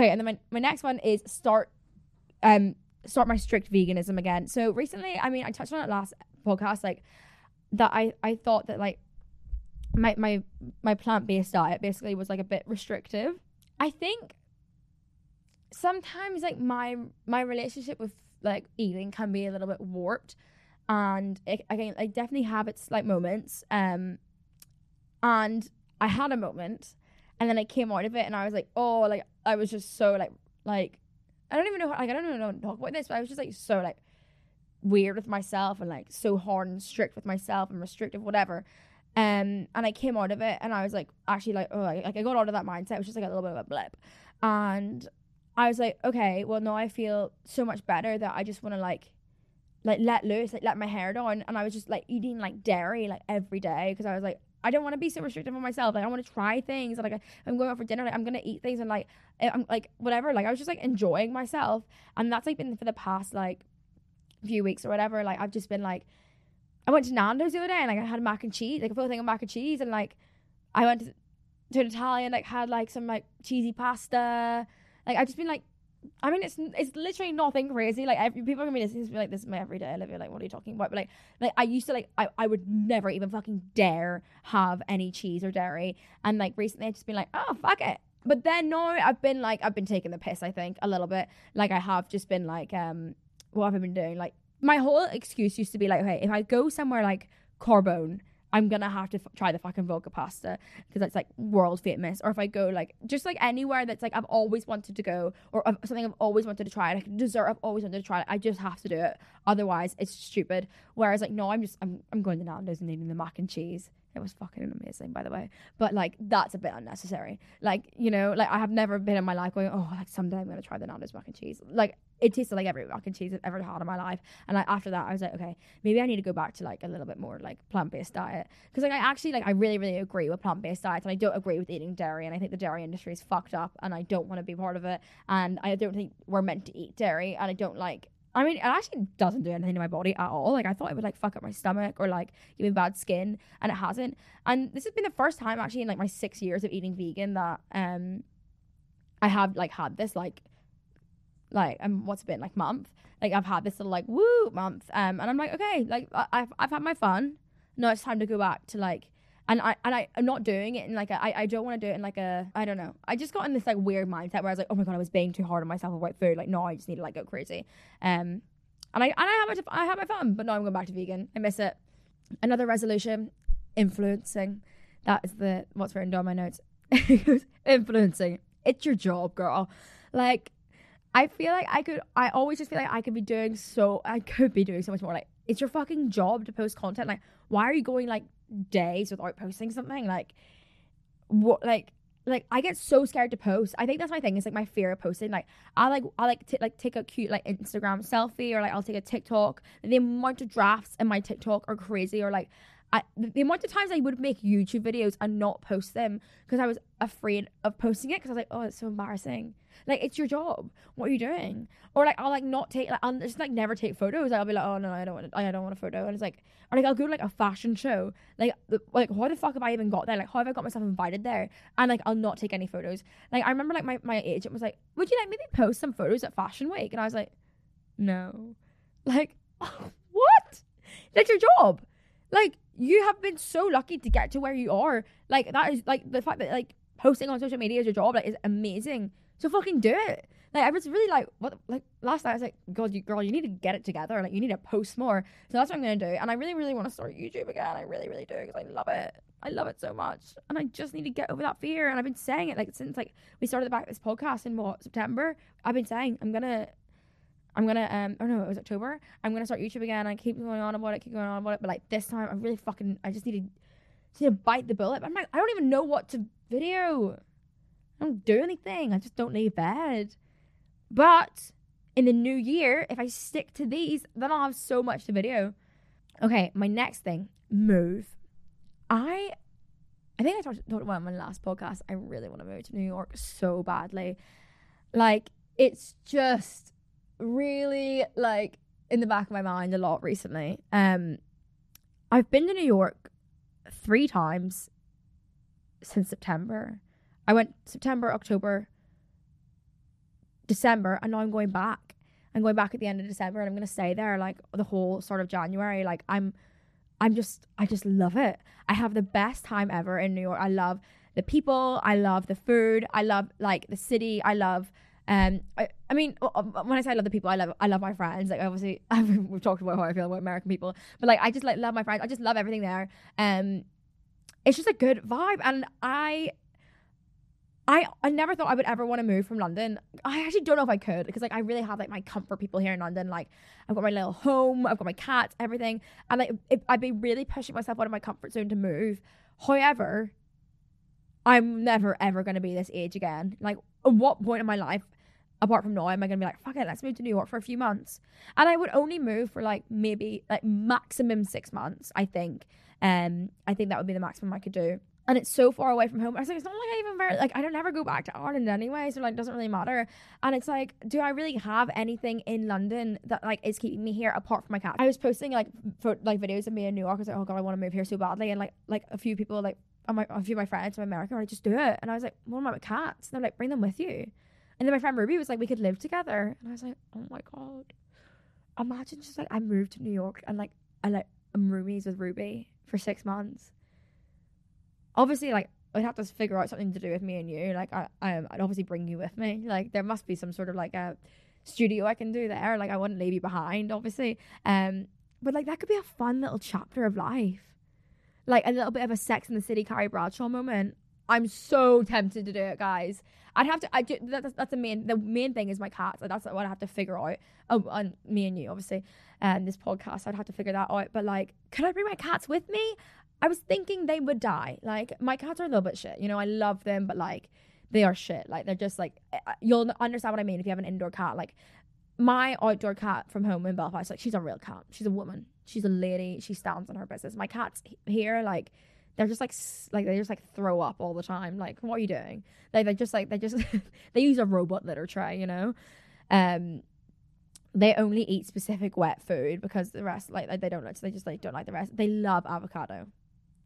Okay, and then my, my next one is start um start my strict veganism again. So recently, I mean, I touched on it last podcast, like that I I thought that like my my my plant based diet basically was like a bit restrictive. I think sometimes like my my relationship with like eating can be a little bit warped, and it, again, I definitely have its like moments. Um, and I had a moment, and then I came out of it, and I was like, oh, like I was just so like like I don't even know how, like I don't even know how to talk about this, but I was just like so like weird with myself and like so hard and strict with myself and restrictive, whatever. Um, and I came out of it and I was like actually like oh like, I got out of that mindset. It was just like a little bit of a blip, and I was like okay, well now I feel so much better that I just want to like like let loose, like let my hair down, and I was just like eating like dairy like every day because I was like I don't want to be so restrictive on myself. Like I want to try things. Like I'm going out for dinner. Like I'm gonna eat things and like eh, I'm like whatever. Like I was just like enjoying myself, and that's like been for the past like few weeks or whatever. Like I've just been like I went to Nando's the other day and like I had mac and cheese, like a full thing of mac and cheese, and like I went to, to an Italian, like had like some like cheesy pasta. Like I've just been like I mean, it's it's literally nothing crazy. Like every, people are gonna be listening to like, "This is my everyday Olivia." Like, what are you talking about? But like, like I used to like, I, I would never even fucking dare have any cheese or dairy. And like recently, I've just been like, "Oh fuck it." But then no, I've been like, I've been taking the piss. I think a little bit. Like I have just been like, um, what have I been doing? Like my whole excuse used to be like, okay, if I go somewhere like Carbone I'm gonna have to f- try the fucking vodka pasta because it's like world famous. Or if I go like just like anywhere that's like I've always wanted to go, or uh, something I've always wanted to try, like dessert I've always wanted to try. I just have to do it. Otherwise, it's stupid. Whereas like no, I'm just I'm I'm going to Nando's and eating the mac and cheese. It was fucking amazing, by the way. But like that's a bit unnecessary. Like you know, like I have never been in my life going, oh, like someday I'm gonna try the Nando's mac and cheese. Like it tasted like every mac and cheese I've ever had in my life. And like after that, I was like, okay, maybe I need to go back to like a little bit more like plant based diet because like I actually like I really really agree with plant based diets and I don't agree with eating dairy and I think the dairy industry is fucked up and I don't want to be part of it and I don't think we're meant to eat dairy and I don't like. I mean, it actually doesn't do anything to my body at all. Like I thought it would like fuck up my stomach or like give me bad skin, and it hasn't. And this has been the first time actually in like my six years of eating vegan that um I have like had this like like um what's it been like month like i've had this little like woo month um and i'm like okay like i've i've had my fun no it's time to go back to like and I and I I'm not doing it in like I, I don't want to do it in like a I don't know I just got in this like weird mindset where I was like oh my god I was being too hard on myself about food like no I just need to like go crazy um and I and I have my I have my fun but now I'm going back to vegan I miss it another resolution influencing that is the what's written down my notes [LAUGHS] influencing it's your job girl like I feel like I could. I always just feel like I could be doing so. I could be doing so much more. Like it's your fucking job to post content. Like why are you going like days without posting something? Like what? Like like I get so scared to post. I think that's my thing. It's like my fear of posting. Like I like I like to like take a cute like Instagram selfie or like I'll take a TikTok. The amount of drafts in my TikTok are crazy. Or like I, the amount of times I would make YouTube videos and not post them because I was afraid of posting it because I was like, oh, it's so embarrassing. Like, it's your job. What are you doing? Or like, I'll like not take, like, I'll just like never take photos. I'll be like, oh no, I don't want, I don't want a photo. And it's like, or like I'll go to like a fashion show. Like, like how the fuck have I even got there? Like, how have I got myself invited there? And like, I'll not take any photos. Like, I remember like my my agent was like, would you like maybe post some photos at Fashion Week? And I was like, no. Like, [LAUGHS] what? That's your job. Like you have been so lucky to get to where you are. Like that is like the fact that like posting on social media is your job like is amazing. So fucking do it. Like I was really like what like last night I was like, God, you girl, you need to get it together. Like you need to post more. So that's what I'm gonna do. And I really, really want to start YouTube again. I really, really do because I love it. I love it so much. And I just need to get over that fear. And I've been saying it like since like we started the back this podcast in what September. I've been saying I'm gonna I'm gonna um oh no, it was October. I'm gonna start YouTube again. I keep going on about it, keep going on about it. But like this time I really fucking I just need to just need to bite the bullet. I'm like I don't even know what to video. I don't do anything. I just don't leave bed. But in the new year, if I stick to these, then I'll have so much to video. Okay, my next thing, move. I I think I talked, talked about it on my last podcast. I really want to move to New York so badly. Like it's just really like in the back of my mind a lot recently. Um I've been to New York 3 times since September. I went September, October, December, and now I'm going back. I'm going back at the end of December, and I'm gonna stay there like the whole sort of January. Like I'm, I'm just, I just love it. I have the best time ever in New York. I love the people. I love the food. I love like the city. I love. Um, I, I mean, when I say I love the people, I love, I love my friends. Like obviously, [LAUGHS] we've talked about how I feel about American people, but like I just like love my friends. I just love everything there. Um, it's just a good vibe, and I I, I never thought I would ever want to move from London. I actually don't know if I could because like I really have like my comfort people here in London. Like I've got my little home, I've got my cats, everything, and like if, I'd be really pushing myself out of my comfort zone to move. However, I'm never ever going to be this age again. Like at what point in my life, apart from now, am I going to be like fuck it, let's move to New York for a few months? And I would only move for like maybe like maximum six months. I think. Um, I think that would be the maximum I could do and it's so far away from home. I was like, it's not like I even very like I don't ever go back to Ireland anyway, so like it doesn't really matter. And it's like, do I really have anything in London that like is keeping me here apart from my cat? I was posting like for like videos of me in New York. I was like, oh god, I want to move here so badly, and like like a few people like my, a few of my friends from America were like, just do it. And I was like, what about my cats? And they're like, bring them with you. And then my friend Ruby was like, we could live together. And I was like, oh my god, imagine just like I moved to New York and like I like I'm roomies with Ruby for six months obviously like I'd have to figure out something to do with me and you. Like I, I I'd obviously bring you with me. Like there must be some sort of like a studio I can do there. Like I wouldn't leave you behind, obviously. Um, but like that could be a fun little chapter of life, like a little bit of a Sex in the City Carrie Bradshaw moment. I'm so tempted to do it, guys. I'd have to. I do, that's that's the main. The main thing is my cats. Like that's what I have to figure out. Oh, and me and you, obviously, and um, this podcast. I'd have to figure that out. But like, could I bring my cats with me? I was thinking they would die. Like my cats are a little bit shit. You know, I love them, but like they are shit. Like they're just like eh, uh, you'll understand what I mean if you have an indoor cat. Like my outdoor cat from home in Belfast, like she's a real cat. She's a woman. She's a lady. She stands on her business. My cats here, like they're just like like they just like throw up all the time. Like what are you doing? They they just like they just [LAUGHS] they use a robot litter tray. You know. Um, they only eat specific wet food because the rest like, they don't like so they just like don't like the rest. They love avocado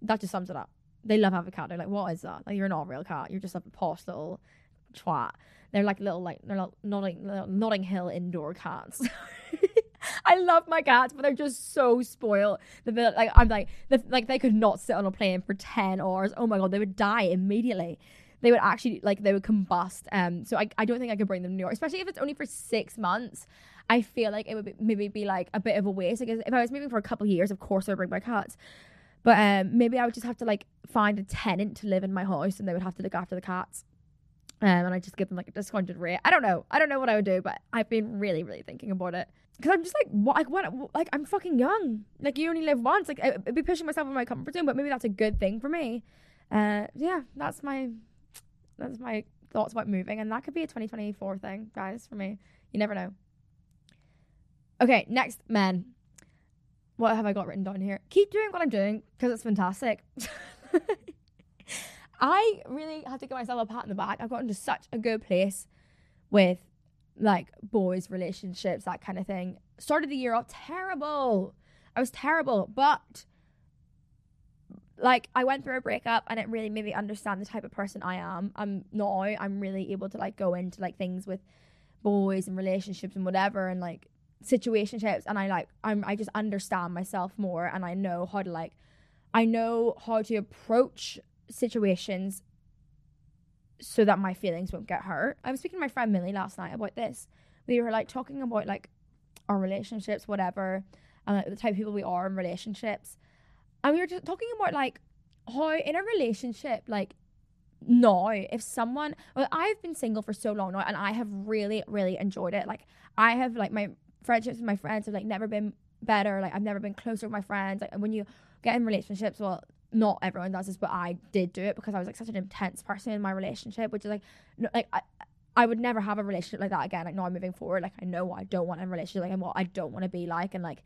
that just sums it up. They love avocado. Like, what is that? Like, you're not a real cat. You're just a posh little twat. They're like little, like, they're like Notting, Notting Hill indoor cats. [LAUGHS] [LAUGHS] I love my cats, but they're just so spoiled. The like, I'm like, the, like they could not sit on a plane for ten hours. Oh my god, they would die immediately. They would actually like they would combust. Um, so I, I don't think I could bring them to New York, especially if it's only for six months. I feel like it would be, maybe be like a bit of a waste. Because if I was moving for a couple of years, of course I'd bring my cats. But um, maybe I would just have to like find a tenant to live in my house, and they would have to look after the cats. Um, and I just give them like a discounted rate. I don't know. I don't know what I would do, but I've been really, really thinking about it because I'm just like, what, like, what, like, I'm fucking young. Like, you only live once. Like, I'd be pushing myself in my comfort zone, but maybe that's a good thing for me. Uh, yeah, that's my, that's my thoughts about moving, and that could be a 2024 thing, guys. For me, you never know. Okay, next, men what have I got written down here? Keep doing what I'm doing because it's fantastic. [LAUGHS] I really have to give myself a pat on the back. I've gotten to such a good place with like boys, relationships, that kind of thing. Started the year off terrible. I was terrible, but like I went through a breakup and it really made me understand the type of person I am. I'm now I'm really able to like go into like things with boys and relationships and whatever and like situationships and I like I'm I just understand myself more and I know how to like I know how to approach situations so that my feelings won't get hurt. I was speaking to my friend Millie last night about this. We were like talking about like our relationships, whatever, and like, the type of people we are in relationships. And we were just talking about like how in a relationship, like now, if someone, well, I've been single for so long now, and I have really, really enjoyed it. Like I have like my friendships with my friends have like never been better. Like I've never been closer with my friends. Like when you get in relationships, well, not everyone does this, but I did do it because I was like such an intense person in my relationship, which is like, no, like I, I would never have a relationship like that again. Like now I'm moving forward, like I know what I don't want in a relationship, like and what I don't want to be like, and like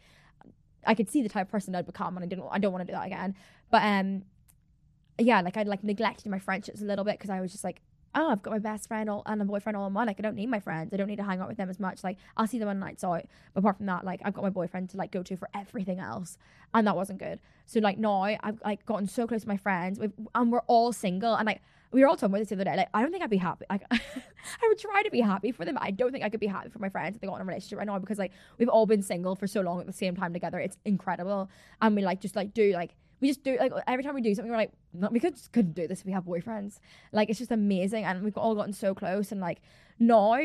I could see the type of person I'd become, and I didn't, I don't want to do that again. But um, yeah, like I like neglected my friendships a little bit because I was just like, oh, I've got my best friend all, and a boyfriend all in one. Like I don't need my friends. I don't need to hang out with them as much. Like I'll see them on nights out, but apart from that, like I've got my boyfriend to like go to for everything else, and that wasn't good. So like now I've like gotten so close to my friends, we've, and we're all single, and like we were all talking about this the other day. Like I don't think I'd be happy. Like [LAUGHS] I would try to be happy for them. I don't think I could be happy for my friends if they got in a relationship right now because like we've all been single for so long at the same time together. It's incredible, and we like just like do like we just do like every time we do something we're like no, we could just couldn't do this if we have boyfriends. Like it's just amazing and we've all gotten so close and like now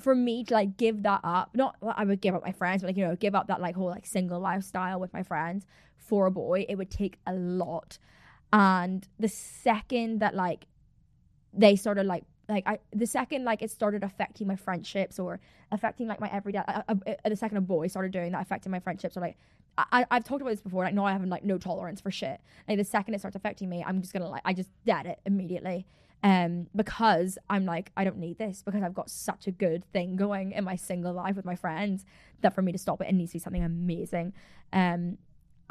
for me to like give that up not that i would give up my friends but like you know give up that like whole like single lifestyle with my friends for a boy it would take a lot. And the second that like they started like like I the second like it started affecting my friendships or affecting like my everyday uh, uh, uh, the second a boy started doing that affecting my friendships or like I, I've talked about this before like no I have like no tolerance for shit. Like the second it starts affecting me I'm just gonna like I just dead it immediately. Um because I'm like I don't need this because I've got such a good thing going in my single life with my friends that for me to stop it it needs to be something amazing um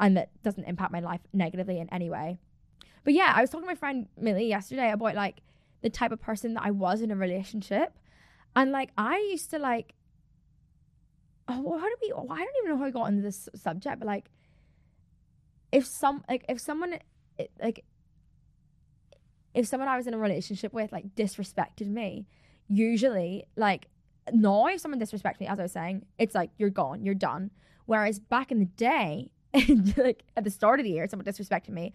and that doesn't impact my life negatively in any way. But yeah I was talking to my friend Millie yesterday about like the type of person that I was in a relationship. And like I used to like oh how do we oh, I don't even know how I got into this subject, but like if some like if someone like if someone I was in a relationship with like disrespected me, usually like now if someone disrespects me, as I was saying, it's like you're gone, you're done. Whereas back in the day, [LAUGHS] like at the start of the year, someone disrespected me,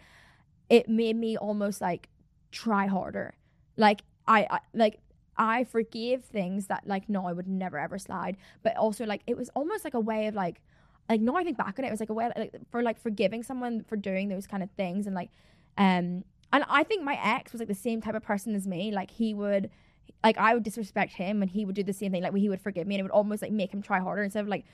it made me almost like try harder. Like I, I like I forgave things that like no, I would never ever slide. But also like it was almost like a way of like like no, I think back on it, it was like a way like for like forgiving someone for doing those kind of things and like um and I think my ex was like the same type of person as me. Like he would like I would disrespect him and he would do the same thing. Like he would forgive me and it would almost like make him try harder instead of like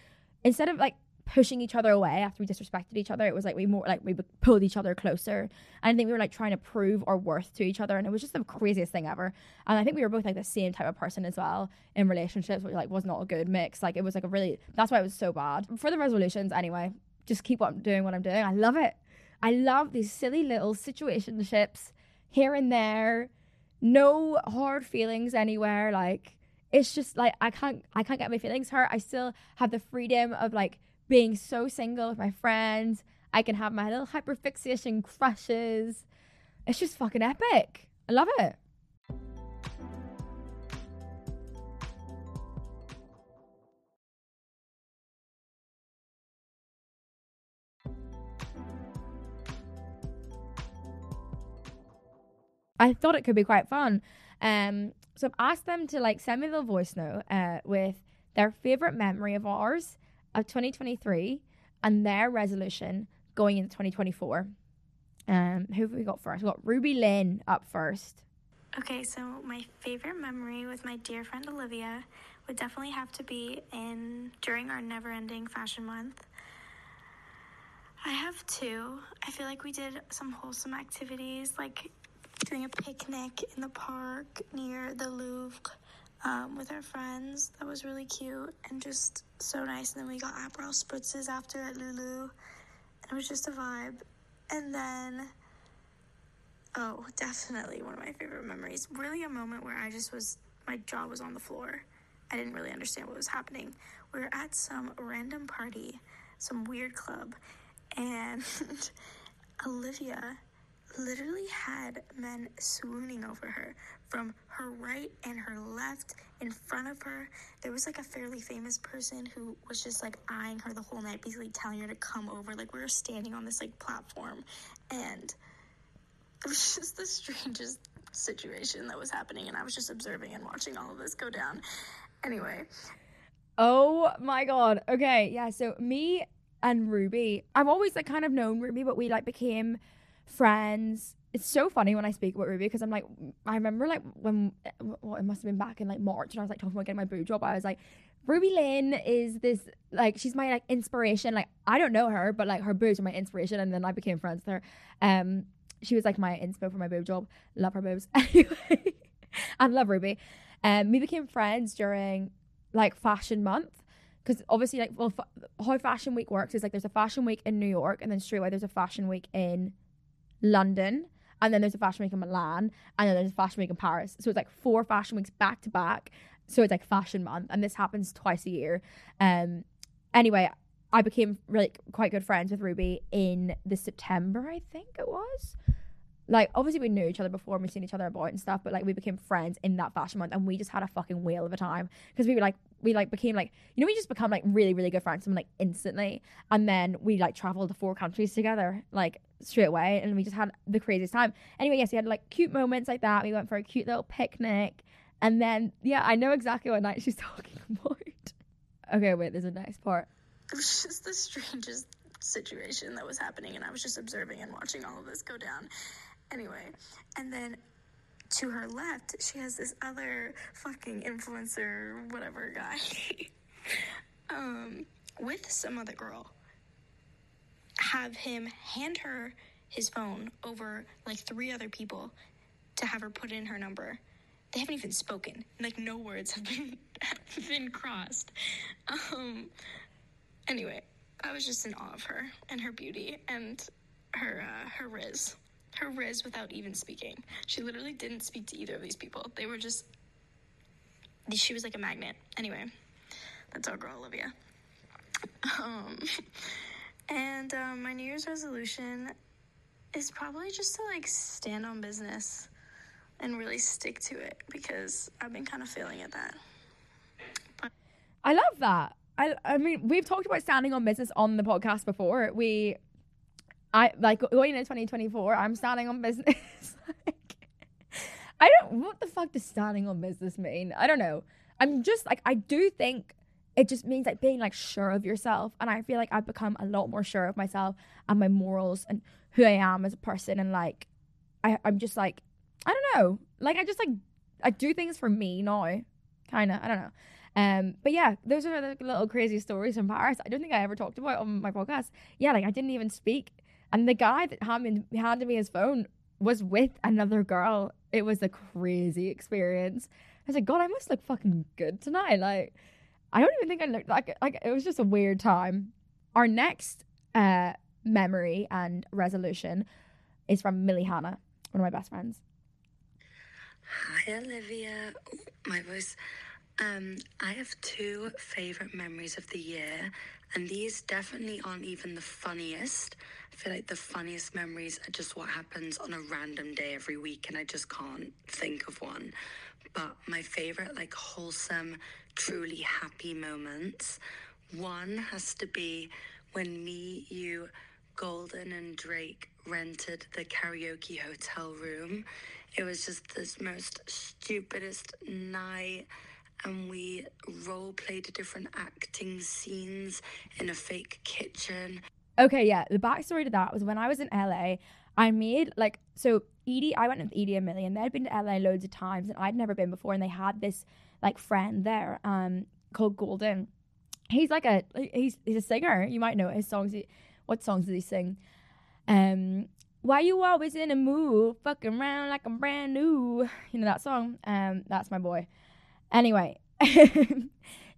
instead of like pushing each other away after we disrespected each other. It was like we more like we pulled each other closer. And I think we were like trying to prove our worth to each other, and it was just the craziest thing ever. And I think we were both like the same type of person as well in relationships, which like was not a good mix. Like it was like a really that's why it was so bad. For the resolutions, anyway, just keep on doing what I'm doing. I love it. I love these silly little situationships here and there. No hard feelings anywhere. Like it's just like I can't I can't get my feelings hurt. I still have the freedom of like being so single with my friends. I can have my little hyperfixation crushes. It's just fucking epic. I love it. I thought it could be quite fun. Um, so I've asked them to like send me little voice note uh, with their favorite memory of ours of 2023 and their resolution going into 2024. Um, who have we got first? We got Ruby Lynn up first. Okay, so my favorite memory with my dear friend Olivia would definitely have to be in during our never ending fashion month. I have two. I feel like we did some wholesome activities like doing a picnic in the park near the Louvre um, with our friends. That was really cute and just so nice. And then we got Aperol spritzes after at Lulu. And it was just a vibe. And then, oh, definitely one of my favorite memories. Really a moment where I just was, my jaw was on the floor. I didn't really understand what was happening. We were at some random party, some weird club, and [LAUGHS] Olivia literally had men swooning over her from her right and her left in front of her. There was like a fairly famous person who was just like eyeing her the whole night, basically telling her to come over. Like we were standing on this like platform and it was [LAUGHS] just the strangest situation that was happening, and I was just observing and watching all of this go down. Anyway. Oh my god. Okay, yeah. So me and Ruby, I've always like kind of known Ruby, but we like became friends. It's so funny when I speak about Ruby because I'm like, I remember like when well, it must have been back in like March, and I was like talking about getting my boob job. I was like, Ruby Lynn is this like she's my like inspiration. Like I don't know her, but like her boobs are my inspiration, and then I became friends with her. Um, she was like my inspo for my boob job. Love her boobs. [LAUGHS] Anyway, I love Ruby. Um, we became friends during like fashion month because obviously like well fa- how fashion week works is like there's a fashion week in New York and then straight away there's a fashion week in London and then there's a fashion week in Milan and then there's a fashion week in Paris. So it's like four fashion weeks back to back. So it's like fashion month and this happens twice a year. Um anyway, I became really quite good friends with Ruby in the September, I think it was. Like obviously we knew each other before and we've seen each other about and stuff, but like we became friends in that fashion month and we just had a fucking whale of a time because we were like we like became like you know we just become like really really good friends and like instantly and then we like traveled to four countries together like straight away and we just had the craziest time. Anyway, yes, we had like cute moments like that. We went for a cute little picnic and then yeah, I know exactly what night she's [LAUGHS] talking about. okay, wait, there's a next part. It was just the strangest situation that was happening, and I was just observing and watching all of this go down. Anyway, and then to her left, she has this other fucking influencer, whatever guy, [LAUGHS] um, with some other girl. Have him hand her his phone over like three other people to have her put in her number. They haven't even spoken. Like no words have been [LAUGHS] have been crossed. Um. Anyway, I was just in awe of her and her beauty and her uh, her riz, her riz without even speaking. She literally didn't speak to either of these people. They were just. She was like a magnet. Anyway, that's our girl Olivia. Um, [LAUGHS] and um, my New Year's resolution is probably just to like stand on business and really stick to it because I've been kind of failing at that. I love that. I I mean, we've talked about standing on business on the podcast before. We I like going into 2024, I'm standing on business. [LAUGHS] like I don't what the fuck does standing on business mean? I don't know. I'm just like I do think it just means like being like sure of yourself and I feel like I've become a lot more sure of myself and my morals and who I am as a person and like I I'm just like I don't know. Like I just like I do things for me now. Kind of. I don't know. Um, but yeah, those are the little crazy stories from Paris. I don't think I ever talked about on my podcast. Yeah, like I didn't even speak, and the guy that handed, handed me his phone was with another girl. It was a crazy experience. I was like, God, I must look fucking good tonight. Like, I don't even think I looked like like it was just a weird time. Our next uh memory and resolution is from Millie Hannah, one of my best friends. Hi, Olivia. Oh, my voice. Um, I have two favorite memories of the year, and these definitely aren't even the funniest. I feel like the funniest memories are just what happens on a random day every week, and I just can't think of one. But my favorite, like, wholesome, truly happy moments one has to be when me, you, Golden, and Drake rented the karaoke hotel room. It was just this most stupidest night and we role played different acting scenes in a fake kitchen. Okay, yeah. The backstory to that was when I was in LA, I made like so Edie. I went with Edie and Millie, and they'd been to LA loads of times, and I'd never been before. And they had this like friend there, um, called Golden. He's like a he's he's a singer. You might know his songs. What songs does he sing? Um, why you always in a mood, fucking around like I'm brand new. You know that song? Um, that's my boy. Anyway, [LAUGHS]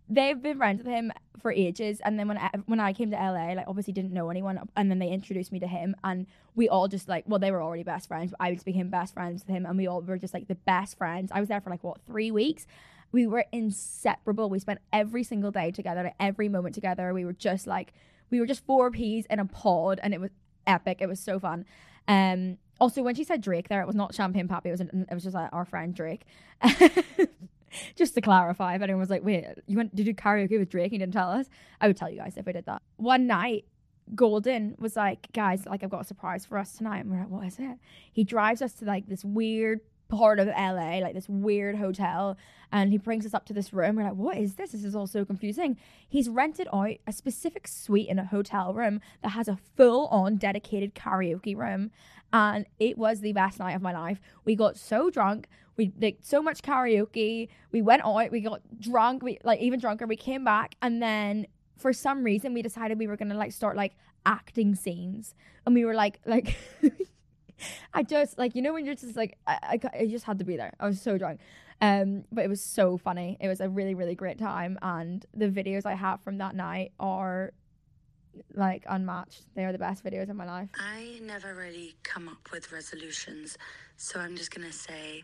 they've been friends with him for ages, and then when I, when I came to LA, like obviously didn't know anyone, and then they introduced me to him, and we all just like, well, they were already best friends, but I just became best friends with him, and we all were just like the best friends. I was there for like what three weeks. We were inseparable. We spent every single day together, like, every moment together. We were just like, we were just four peas in a pod, and it was epic. It was so fun. Um, also, when she said Drake, there it was not Champagne Papi. It was it was just like our friend Drake. [LAUGHS] [LAUGHS] just to clarify, if anyone was like, "Wait, you went to do karaoke with Drake?" and you didn't tell us, I would tell you guys if I did that. One night, Golden was like, "Guys, like I've got a surprise for us tonight." And we're like, "What is it?" He drives us to like this weird part of LA, like this weird hotel, and he brings us up to this room. We're like, what is this? This is all so confusing. He's rented out a specific suite in a hotel room that has a full on dedicated karaoke room. And it was the best night of my life. We got so drunk. We did so much karaoke. We went out, we got drunk, we like even drunker. We came back and then for some reason we decided we were gonna like start like acting scenes. And we were like like [LAUGHS] I just like you know when you're just like I, I, I just had to be there. I was so drunk, um, but it was so funny. It was a really really great time, and the videos I have from that night are like unmatched. They are the best videos of my life. I never really come up with resolutions, so I'm just gonna say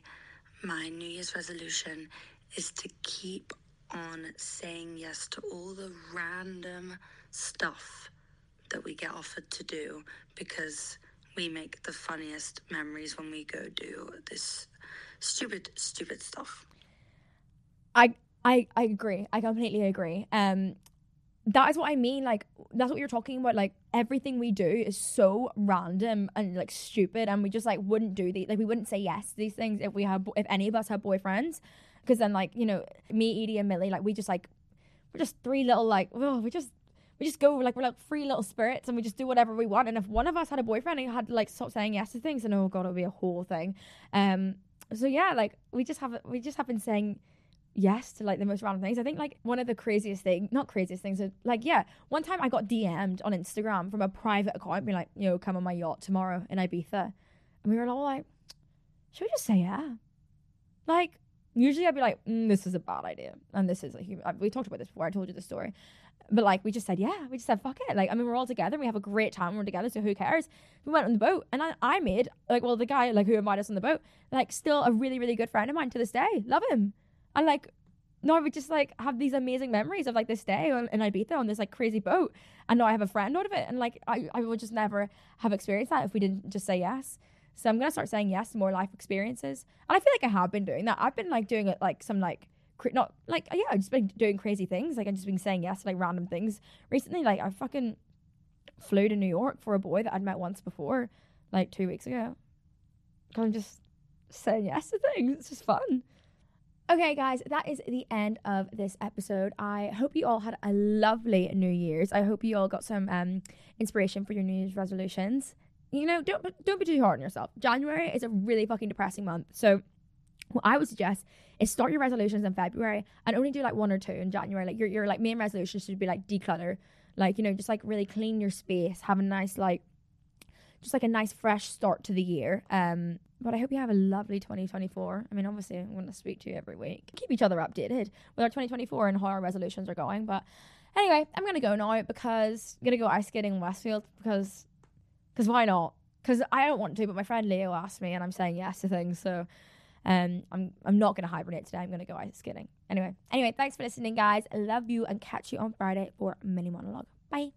my New Year's resolution is to keep on saying yes to all the random stuff that we get offered to do because we make the funniest memories when we go do this stupid, stupid stuff. I I I agree. I completely agree. Um that is what I mean. Like that's what you're talking about. Like everything we do is so random and like stupid, and we just like wouldn't do these. Like we wouldn't say yes to these things if we had if any of us had boyfriends, because then like you know me, Edie, and Millie, like we just like we're just three little like oh we just we just go like we're like free little spirits and we just do whatever we want. And if one of us had a boyfriend and had like stop saying yes to things, and oh god, it would be a whole thing. Um. So yeah, like we just have we just have been saying yes to like the most random things. I think like one of the craziest thing, not craziest things, like yeah, one time I got DM'd on Instagram from a private account being like, you know, come on my yacht tomorrow in Ibiza. And we were all like, should we just say yeah? Like, usually I'd be like, mm, this is a bad idea. And this is, like, we talked about this before, I told you the story. But like, we just said, yeah, we just said, fuck it. Like, I mean, we're all together, we have a great time, we're together, so who cares? We went on the boat, and I, I made, like, well, the guy, like, who invited us on the boat, like, still a really, really good friend of mine to this day. Love him. And like, no, we just like have these amazing memories of like this day in Ibiza on this like crazy boat. And now I have a friend out of it. And like, I, I would just never have experienced that if we didn't just say yes. So I'm to start saying yes to more life experiences. And I feel like I have been doing that. I've been like doing it like some like, not like, yeah, I've just been doing crazy things. Like I've just been saying yes to like random things recently. Like I fucking flew to New York for a boy that I'd met once before, like two weeks ago. I'm just saying yes to things. It's just fun. Okay, guys, that is the end of this episode. I hope you all had a lovely New Year's. I hope you all got some um, inspiration for your New Year's resolutions. You know, don't don't be too hard on yourself. January is a really fucking depressing month, so what I would suggest is start your resolutions in February and only do like one or two in January. Like your your like main resolutions should be like declutter, like you know, just like really clean your space, have a nice like, just like a nice fresh start to the year. Um, but I hope you have a lovely 2024. I mean, obviously, I'm going to speak to you every week. Keep each other updated with our 2024 and how our resolutions are going. But anyway, I'm going to go now because I'm going to go ice skating in Westfield because because why not? Because I don't want to, but my friend Leo asked me, and I'm saying yes to things. So um, I'm I'm not going to hibernate today. I'm going to go ice skating. Anyway, anyway, thanks for listening, guys. Love you, and catch you on Friday for mini monologue. Bye.